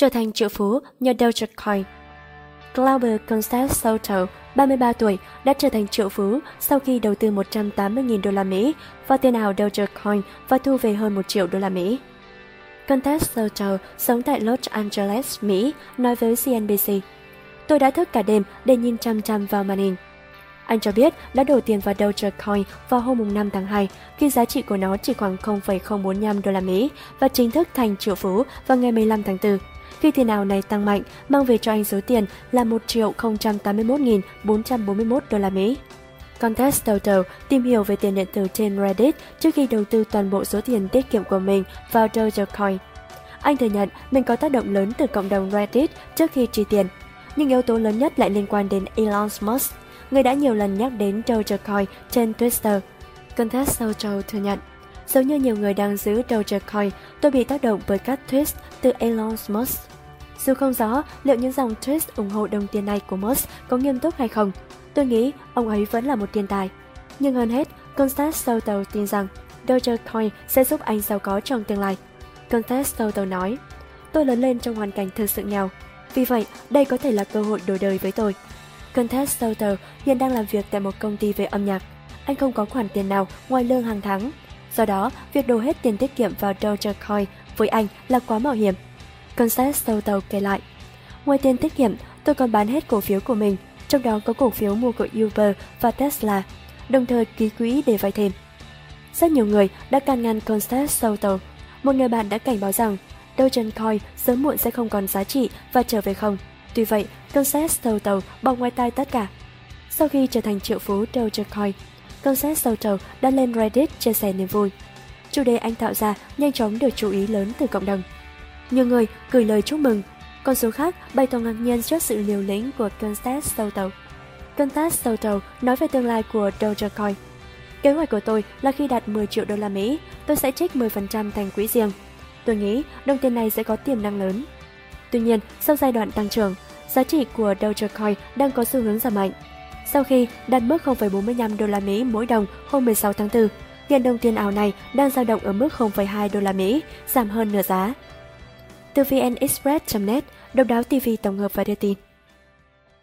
trở thành triệu phú nhờ Dogecoin. Glauber Constance Soto, 33 tuổi, đã trở thành triệu phú sau khi đầu tư 180.000 đô la Mỹ vào tiền ảo Dogecoin và thu về hơn 1 triệu đô la Mỹ. Constance Soto sống tại Los Angeles, Mỹ, nói với CNBC. Tôi đã thức cả đêm để nhìn chăm chăm vào màn hình. Anh cho biết đã đổ tiền vào Dogecoin vào hôm 5 tháng 2 khi giá trị của nó chỉ khoảng 0,045 đô la Mỹ và chính thức thành triệu phú vào ngày 15 tháng 4 khi tiền ảo này tăng mạnh, mang về cho anh số tiền là 1 triệu 081.441 đô la Mỹ. Contest Total tìm hiểu về tiền điện tử trên Reddit trước khi đầu tư toàn bộ số tiền tiết kiệm của mình vào Dogecoin. Anh thừa nhận mình có tác động lớn từ cộng đồng Reddit trước khi chi tiền, nhưng yếu tố lớn nhất lại liên quan đến Elon Musk, người đã nhiều lần nhắc đến Dogecoin trên Twitter. Contest Social thừa nhận Giống như nhiều người đang giữ Dogecoin, tôi bị tác động bởi các tweet từ Elon Musk. Dù không rõ liệu những dòng tweet ủng hộ đồng tiền này của Musk có nghiêm túc hay không, tôi nghĩ ông ấy vẫn là một thiên tài. Nhưng hơn hết, Constance Soto tin rằng Dogecoin sẽ giúp anh giàu có trong tương lai. Constance Soto nói, tôi lớn lên trong hoàn cảnh thực sự nghèo. Vì vậy, đây có thể là cơ hội đổi đời với tôi. Constance Soto hiện đang làm việc tại một công ty về âm nhạc. Anh không có khoản tiền nào ngoài lương hàng tháng Do đó, việc đổ hết tiền tiết kiệm vào Dogecoin với anh là quá mạo hiểm. Constance sâu tàu kể lại. Ngoài tiền tiết kiệm, tôi còn bán hết cổ phiếu của mình, trong đó có cổ phiếu mua của Uber và Tesla, đồng thời ký quỹ để vay thêm. Rất nhiều người đã can ngăn Constance sâu tàu. Một người bạn đã cảnh báo rằng Dogecoin sớm muộn sẽ không còn giá trị và trở về không. Tuy vậy, Constance sâu tàu bỏ ngoài tai tất cả. Sau khi trở thành triệu phú Dogecoin, Concept Soto đã lên Reddit chia sẻ niềm vui. Chủ đề anh tạo ra nhanh chóng được chú ý lớn từ cộng đồng. Nhiều người gửi lời chúc mừng, còn số khác bày tỏ ngạc nhiên trước sự liều lĩnh của Concept Soto. Contest Soto nói về tương lai của Dogecoin. Kế hoạch của tôi là khi đạt 10 triệu đô la Mỹ, tôi sẽ trích 10% thành quỹ riêng. Tôi nghĩ đồng tiền này sẽ có tiềm năng lớn. Tuy nhiên, sau giai đoạn tăng trưởng, giá trị của Dogecoin đang có xu hướng giảm mạnh sau khi đạt mức 0,45 đô la Mỹ mỗi đồng hôm 16 tháng 4. Hiện đồng tiền ảo này đang dao động ở mức 0,2 đô la Mỹ, giảm hơn nửa giá. Từ vnexpress.net, độc đáo TV tổng hợp và đưa tin.